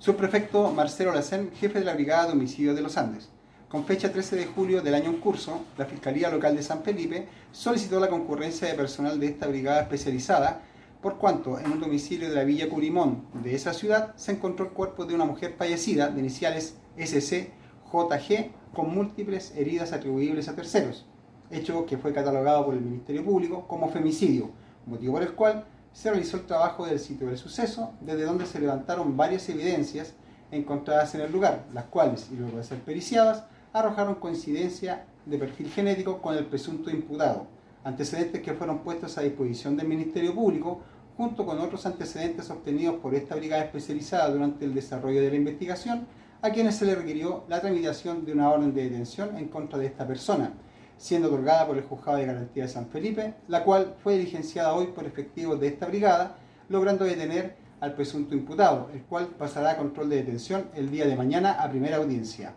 Subprefecto Marcelo Lacén, jefe de la Brigada de Homicidios de los Andes. Con fecha 13 de julio del año en curso, la Fiscalía Local de San Felipe solicitó la concurrencia de personal de esta brigada especializada, por cuanto en un domicilio de la Villa Curimón de esa ciudad se encontró el cuerpo de una mujer fallecida de iniciales SC JG con múltiples heridas atribuibles a terceros, hecho que fue catalogado por el Ministerio Público como femicidio, motivo por el cual se realizó el trabajo del sitio del suceso, desde donde se levantaron varias evidencias encontradas en el lugar, las cuales, y luego de ser periciadas, arrojaron coincidencia de perfil genético con el presunto imputado, antecedentes que fueron puestos a disposición del Ministerio Público, junto con otros antecedentes obtenidos por esta brigada especializada durante el desarrollo de la investigación, a quienes se le requirió la tramitación de una orden de detención en contra de esta persona, siendo otorgada por el Juzgado de Garantía de San Felipe, la cual fue diligenciada hoy por efectivos de esta brigada, logrando detener al presunto imputado, el cual pasará a control de detención el día de mañana a primera audiencia.